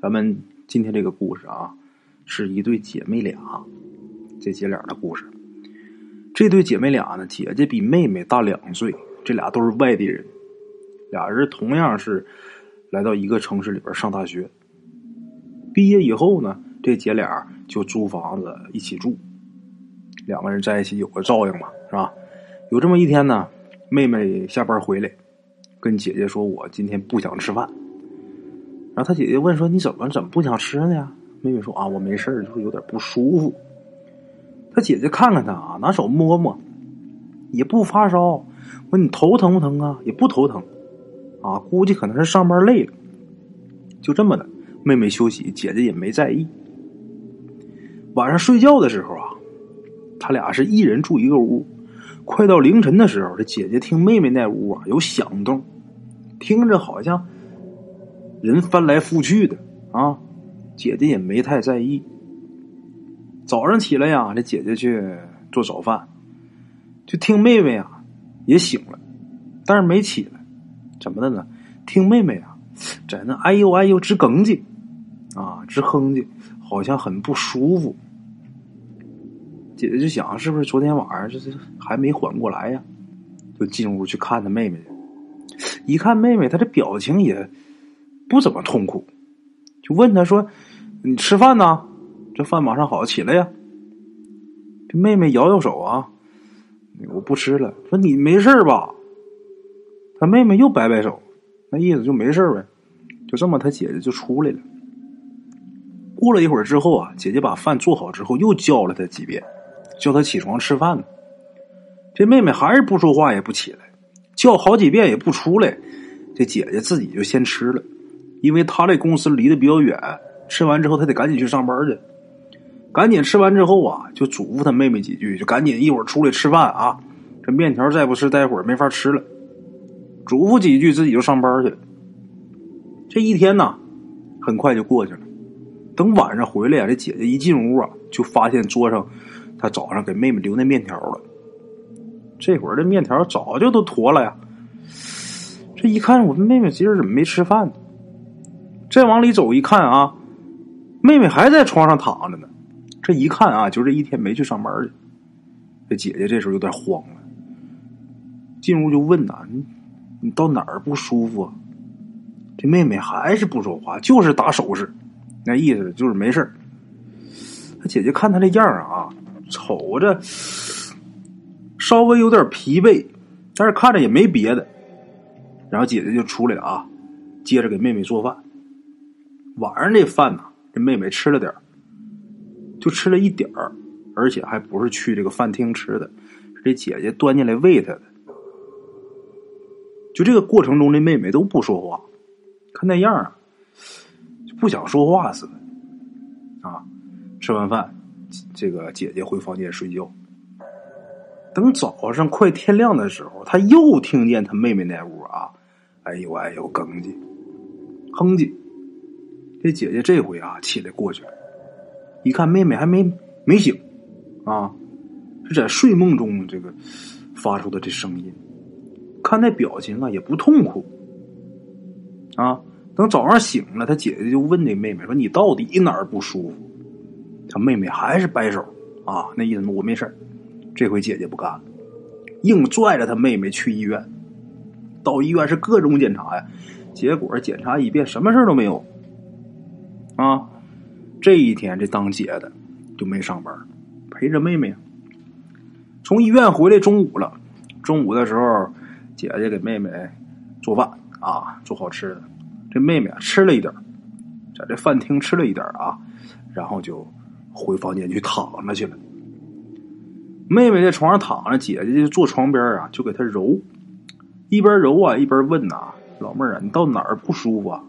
咱们今天这个故事啊，是一对姐妹俩，这姐俩的故事。这对姐妹俩呢，姐姐比妹妹大两岁，这俩都是外地人，俩人同样是来到一个城市里边上大学。毕业以后呢，这姐俩就租房子一起住，两个人在一起有个照应嘛，是吧？有这么一天呢，妹妹下班回来，跟姐姐说：“我今天不想吃饭。”然后他姐姐问说：“你怎么怎么不想吃呢？”妹妹说：“啊，我没事就是有点不舒服。”他姐姐看看他啊，拿手摸摸，也不发烧。问你头疼不疼啊？也不头疼，啊，估计可能是上班累了。就这么的，妹妹休息，姐姐也没在意。晚上睡觉的时候啊，他俩是一人住一个屋。快到凌晨的时候，这姐姐听妹妹那屋啊有响动，听着好像。人翻来覆去的啊，姐姐也没太在意。早上起来呀，这姐姐去做早饭，就听妹妹呀也醒了，但是没起来，怎么的呢？听妹妹啊在那哎呦哎呦直哽叽啊直哼唧，好像很不舒服。姐姐就想是不是昨天晚上就是还没缓过来呀？就进屋去看她妹妹去，一看妹妹，她这表情也。不怎么痛苦，就问他说：“你吃饭呢？这饭马上好起来呀。”这妹妹摇摇手啊，我不吃了。说你没事吧？他妹妹又摆摆手，那意思就没事呗。就这么，他姐姐就出来了。过了一会儿之后啊，姐姐把饭做好之后，又叫了他几遍，叫他起床吃饭呢。这妹妹还是不说话，也不起来，叫好几遍也不出来。这姐姐自己就先吃了。因为他这公司离得比较远，吃完之后他得赶紧去上班去。赶紧吃完之后啊，就嘱咐他妹妹几句，就赶紧一会儿出来吃饭啊。这面条再不吃，待会儿没法吃了。嘱咐几句，自己就上班去了。这一天呢，很快就过去了。等晚上回来呀，这姐姐一进屋啊，就发现桌上她早上给妹妹留那面条了。这会儿这面条早就都坨了呀。这一看，我妹妹今儿怎么没吃饭呢？再往里走一看啊，妹妹还在床上躺着呢。这一看啊，就这一天没去上班去。这姐姐这时候有点慌了，进屋就问呐：“你你到哪儿不舒服？”啊？”这妹妹还是不说话，就是打手势，那意思就是没事他姐姐看他这样啊，瞅着稍微有点疲惫，但是看着也没别的。然后姐姐就出来了啊，接着给妹妹做饭。晚上这饭呢，这妹妹吃了点就吃了一点儿，而且还不是去这个饭厅吃的，是这姐姐端进来喂她的。就这个过程中，这妹妹都不说话，看那样啊，就不想说话似的。啊，吃完饭，这个姐姐回房间睡觉。等早上快天亮的时候，她又听见她妹妹那屋啊，哎呦哎呦，哽叽，哼唧。这姐姐这回啊起来过去，一看妹妹还没没醒，啊，是在睡梦中这个发出的这声音，看那表情啊也不痛苦，啊，等早上醒了，他姐姐就问那妹妹说：“你到底哪儿不舒服？”他妹妹还是摆手，啊，那意思我没事这回姐姐不干了，硬拽着他妹妹去医院。到医院是各种检查呀，结果检查一遍什么事都没有。啊，这一天这当姐的就没上班，陪着妹妹。从医院回来中午了，中午的时候，姐姐给妹妹做饭啊，做好吃的。这妹妹吃了一点，在这饭厅吃了一点啊，然后就回房间去躺着去了。妹妹在床上躺着，姐姐就坐床边啊，就给她揉，一边揉啊一边问呐：“老妹儿啊，你到哪儿不舒服啊？”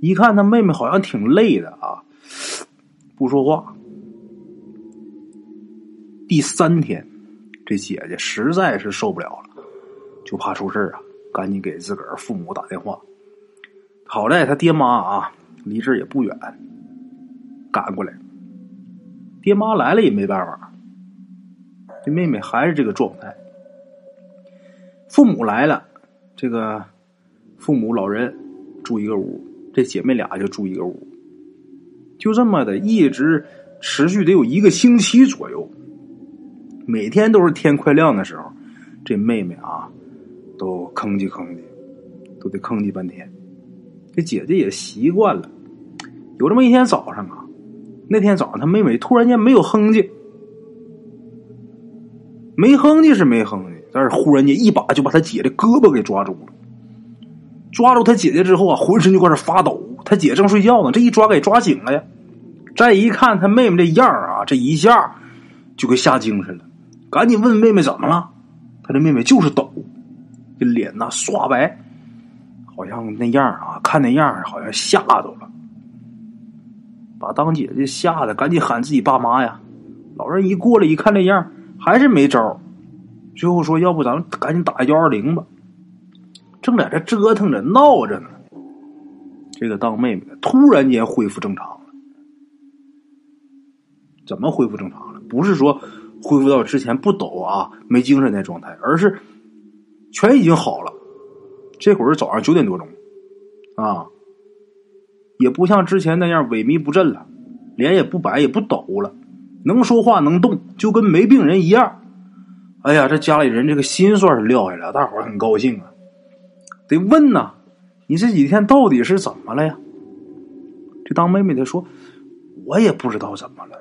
一看他妹妹好像挺累的啊，不说话。第三天，这姐姐实在是受不了了，就怕出事啊，赶紧给自个儿父母打电话。好在他爹妈啊离这也不远，赶过来。爹妈来了也没办法，这妹妹还是这个状态。父母来了，这个父母老人住一个屋。这姐妹俩就住一个屋，就这么的一直持续得有一个星期左右。每天都是天快亮的时候，这妹妹啊，都吭叽吭叽，都得吭叽半天。这姐姐也习惯了。有这么一天早上啊，那天早上她妹妹突然间没有哼唧，没哼唧是没哼唧，但是忽然间一把就把她姐的胳膊给抓住了。抓住他姐姐之后啊，浑身就开始发抖。他姐正睡觉呢，这一抓给抓醒了呀。再一看他妹妹这样啊，这一下就给吓精神了。赶紧问妹妹怎么了？他这妹妹就是抖，这脸呐刷白，好像那样啊，看那样好像吓着了，把当姐姐吓得赶紧喊自己爸妈呀。老人一过来一看这样，还是没招最后说要不咱们赶紧打幺二零吧。正在这折腾着闹着呢，这个当妹妹的突然间恢复正常了。怎么恢复正常了？不是说。恢复到之前不抖啊、没精神那状态，而是全已经好了。这会儿早上九点多钟，啊，也不像之前那样萎靡不振了，脸也不白也不抖了，能说话能动，就跟没病人一样。哎呀，这家里人这个心算是撂下来了，大伙儿很高兴啊。得问呐，你这几天到底是怎么了呀？这当妹妹的说，我也不知道怎么了。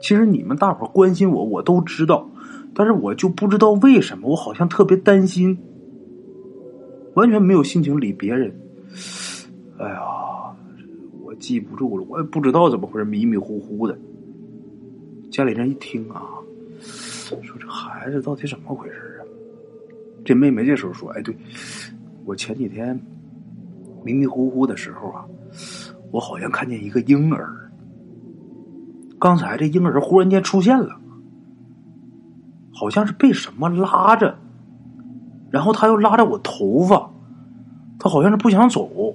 其实你们大伙关心我，我都知道，但是我就不知道为什么，我好像特别担心，完全没有心情理别人。哎呀，我记不住了，我也不知道怎么回事，迷迷糊糊的。家里人一听啊，说这孩子到底怎么回事？这妹妹这时候说：“哎，对，我前几天迷迷糊糊的时候啊，我好像看见一个婴儿。”刚才这婴儿忽然间出现了，好像是被什么拉着，然后他又拉着我头发，他好像是不想走，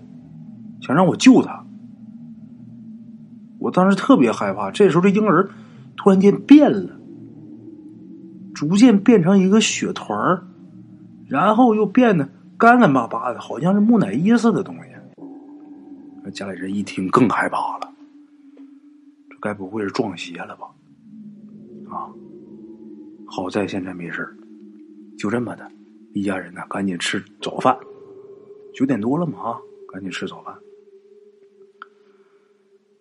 想让我救他。我当时特别害怕。这时候这婴儿突然间变了，逐渐变成一个血团儿，然后又变得干干巴巴的，好像是木乃伊似的东西。家里人一听更害怕了。这该不会是撞邪了吧？啊！好在现在没事就这么的，一家人呢，赶紧吃早饭。九点多了嘛，啊，赶紧吃早饭。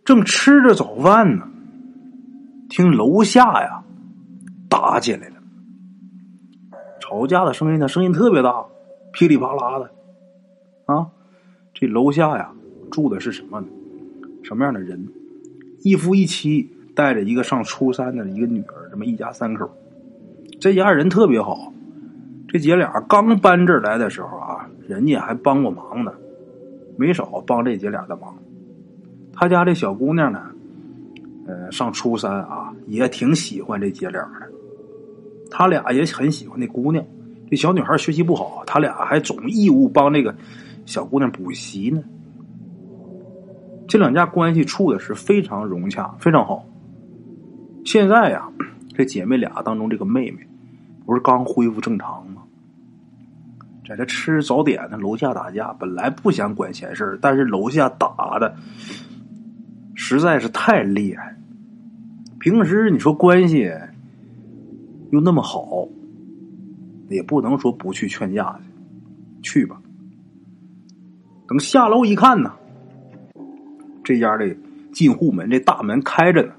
正吃着早饭呢，听楼下呀打起来了，吵架的声音呢，声音特别大，噼里啪啦的。啊，这楼下呀住的是什么呢？什么样的人？一夫一妻，带着一个上初三的一个女儿，这么一家三口。这家人特别好。这姐俩刚搬这儿来的时候啊，人家还帮过忙呢，没少帮这姐俩的忙。他家这小姑娘呢，呃，上初三啊，也挺喜欢这姐俩的。他俩也很喜欢那姑娘。这小女孩学习不好，他俩还总义务帮那个小姑娘补习呢。这两家关系处的是非常融洽，非常好。现在呀，这姐妹俩当中，这个妹妹不是刚恢复正常吗？在这吃早点呢，楼下打架，本来不想管闲事但是楼下打的实在是太厉害。平时你说关系又那么好，也不能说不去劝架去，去吧。等下楼一看呢。这家的进户门，这大门开着呢。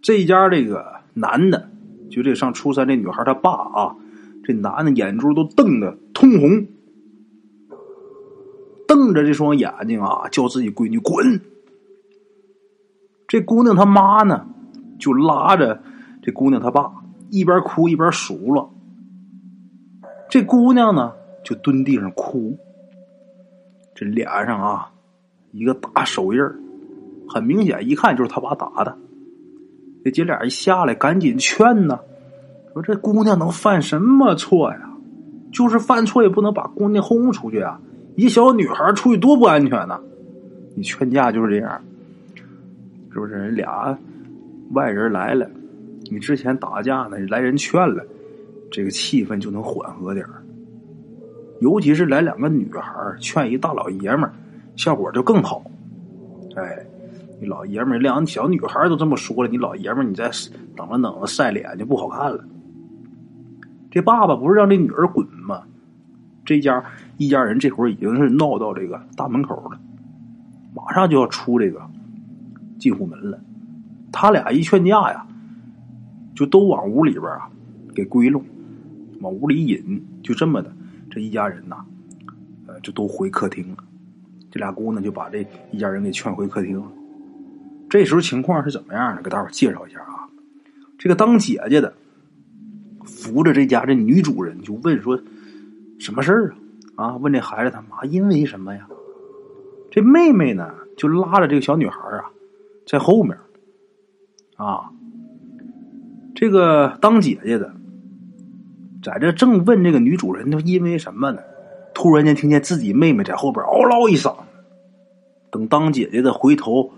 这家这个男的，就这上初三这女孩她爸啊，这男的眼珠都瞪得通红，瞪着这双眼睛啊，叫自己闺女滚。这姑娘她妈呢，就拉着这姑娘她爸，一边哭一边数落。这姑娘呢，就蹲地上哭，这脸上啊。一个大手印很明显，一看就是他爸打的。这姐俩一下来，赶紧劝呢，说这姑娘能犯什么错呀？就是犯错也不能把姑娘轰出去啊！一小女孩出去多不安全呢。你劝架就是这样，是不是？人俩外人来了，你之前打架呢，来人劝了，这个气氛就能缓和点尤其是来两个女孩劝一大老爷们，效果就更好。哎，你老爷们儿，两个小女孩都这么说了，你老爷们儿，你再等着等着晒脸就不好看了。这爸爸不是让这女儿滚吗？这家一家人这会儿已经是闹到这个大门口了，马上就要出这个进户门了。他俩一劝架呀，就都往屋里边啊给归拢，往屋里引，就这么的，这一家人呐，呃，就都回客厅了。这俩姑娘就把这一家人给劝回客厅了。这时候情况是怎么样的？给大伙介绍一下啊。这个当姐姐的扶着这家这女主人就问说：“什么事儿啊？”啊，问这孩子他妈因为什么呀？这妹妹呢就拉着这个小女孩啊在后面。啊，这个当姐姐的在这正问这个女主人，她因为什么呢？突然间听见自己妹妹在后边嗷唠一嗓。等当姐姐的回头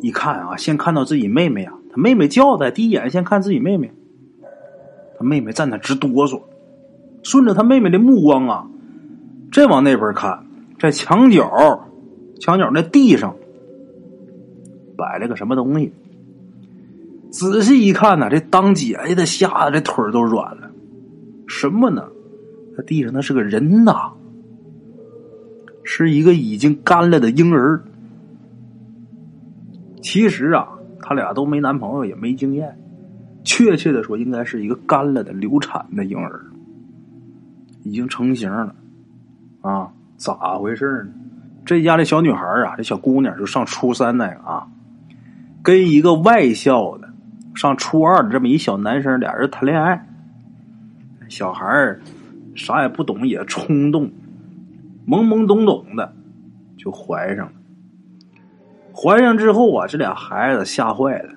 一看啊，先看到自己妹妹啊，她妹妹叫的，第一眼先看自己妹妹，她妹妹站那直哆嗦，顺着她妹妹的目光啊，再往那边看，在墙角，墙角那地上摆了个什么东西。仔细一看呢，这当姐姐的吓得这腿都软了。什么呢？那地上那是个人呐，是一个已经干了的婴儿。其实啊，他俩都没男朋友，也没经验。确切的说，应该是一个干了的流产的婴儿，已经成型了。啊，咋回事呢？这家的小女孩啊，这小姑娘就上初三那个啊，跟一个外校的。上初二的这么一小男生，俩人谈恋爱。小孩儿啥也不懂，也冲动，懵懵懂懂的就怀上了。怀上之后啊，这俩孩子吓坏了，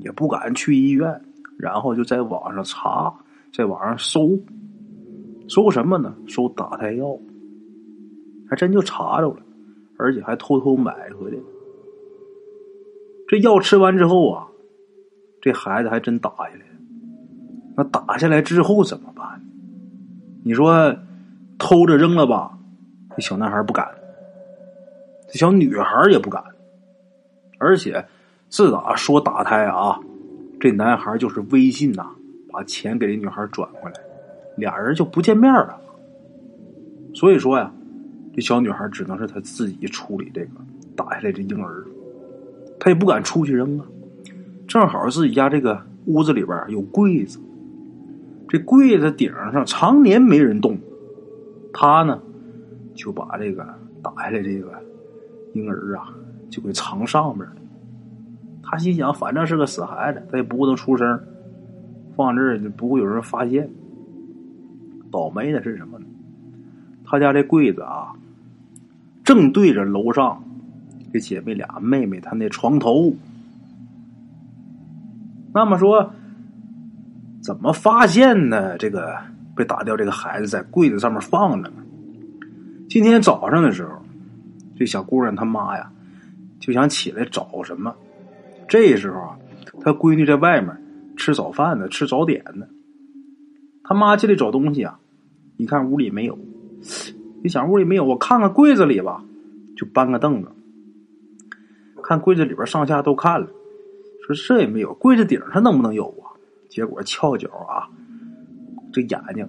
也不敢去医院，然后就在网上查，在网上搜，搜什么呢？搜打胎药，还真就查着了，而且还偷偷买回来。这药吃完之后啊。这孩子还真打下来了，那打下来之后怎么办？你说偷着扔了吧？这小男孩不敢，这小女孩也不敢。而且自打说打胎啊，这男孩就是微信呐，把钱给这女孩转过来，俩人就不见面了。所以说呀，这小女孩只能是她自己处理这个打下来这婴儿，她也不敢出去扔啊。正好自己家这个屋子里边有柜子，这柜子顶上常年没人动，他呢就把这个打下来这个婴儿啊就给藏上面了。他心想，反正是个死孩子，他也不能出声，放这儿不会有人发现。倒霉的是什么呢？他家这柜子啊，正对着楼上这姐妹俩妹妹她那床头。那么说，怎么发现呢？这个被打掉这个孩子在柜子上面放着呢？今天早上的时候，这小姑娘她妈呀就想起来找什么。这时候啊，她闺女在外面吃早饭呢，吃早点呢。他妈进来找东西啊，一看屋里没有，一想屋里没有，我看看柜子里吧，就搬个凳子，看柜子里边上下都看了。说这也没有，柜子顶上能不能有啊？结果翘脚啊，这眼睛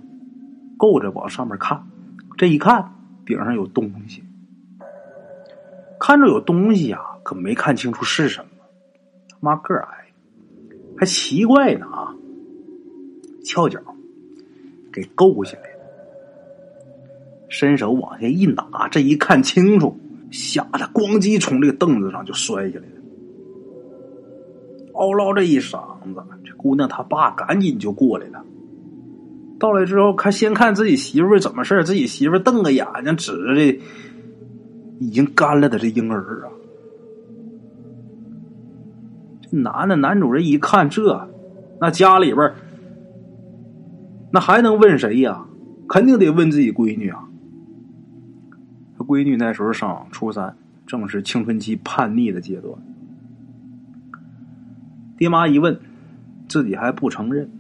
够着往上面看，这一看顶上有东西，看着有东西啊，可没看清楚是什么。他妈个矮，还奇怪呢啊！翘脚给够下来了，伸手往下一拿，这一看清楚，吓得咣叽从这个凳子上就摔下来了。嗷唠这一嗓子，这姑娘她爸赶紧就过来了。到来之后，看先看自己媳妇怎么事自己媳妇瞪个眼睛，指着这已经干了的这婴儿啊。这男的男主人一看这，那家里边那还能问谁呀？肯定得问自己闺女啊。他闺女那时候上初三，正是青春期叛逆的阶段。爹妈一问，自己还不承认。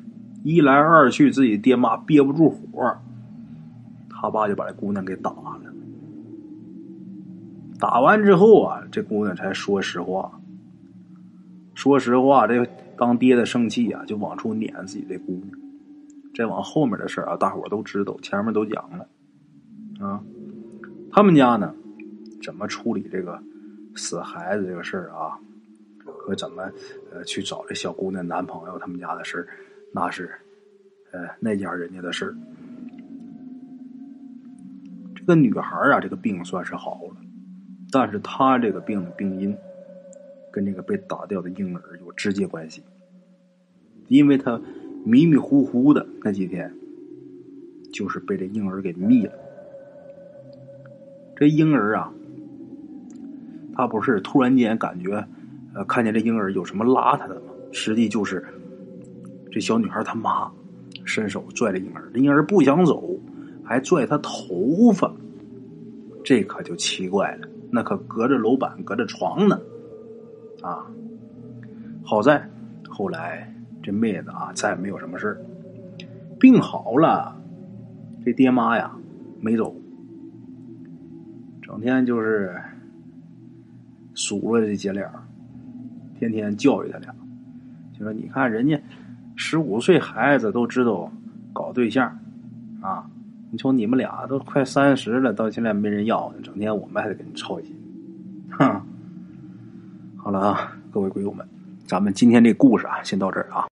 一来二去，自己爹妈憋不住火，他爸就把这姑娘给打了。打完之后啊，这姑娘才说实话。说实话，这当爹的生气啊，就往出撵自己这姑娘。再往后面的事啊，大伙都知道，前面都讲了啊。他们家呢，怎么处理这个死孩子这个事儿啊？和怎么呃去找这小姑娘男朋友他们家的事儿，那是呃那家人家的事儿。这个女孩啊，这个病算是好了，但是她这个病的病因跟这个被打掉的婴儿有直接关系，因为她迷迷糊糊的那几天，就是被这婴儿给灭了。这婴儿啊，他不是突然间感觉。呃，看见这婴儿有什么邋遢的吗？实际就是这小女孩她妈伸手拽着婴儿，婴儿不想走，还拽她头发，这可就奇怪了。那可隔着楼板，隔着床呢，啊！好在后来这妹子啊，再也没有什么事病好了，这爹妈呀没走，整天就是数落这姐俩。天天教育他俩，就说：“你看人家十五岁孩子都知道搞对象，啊，你瞅你们俩都快三十了，到现在没人要，整天我们还得给你操心。”哼，好了啊，各位鬼友们，咱们今天这故事啊，先到这儿啊。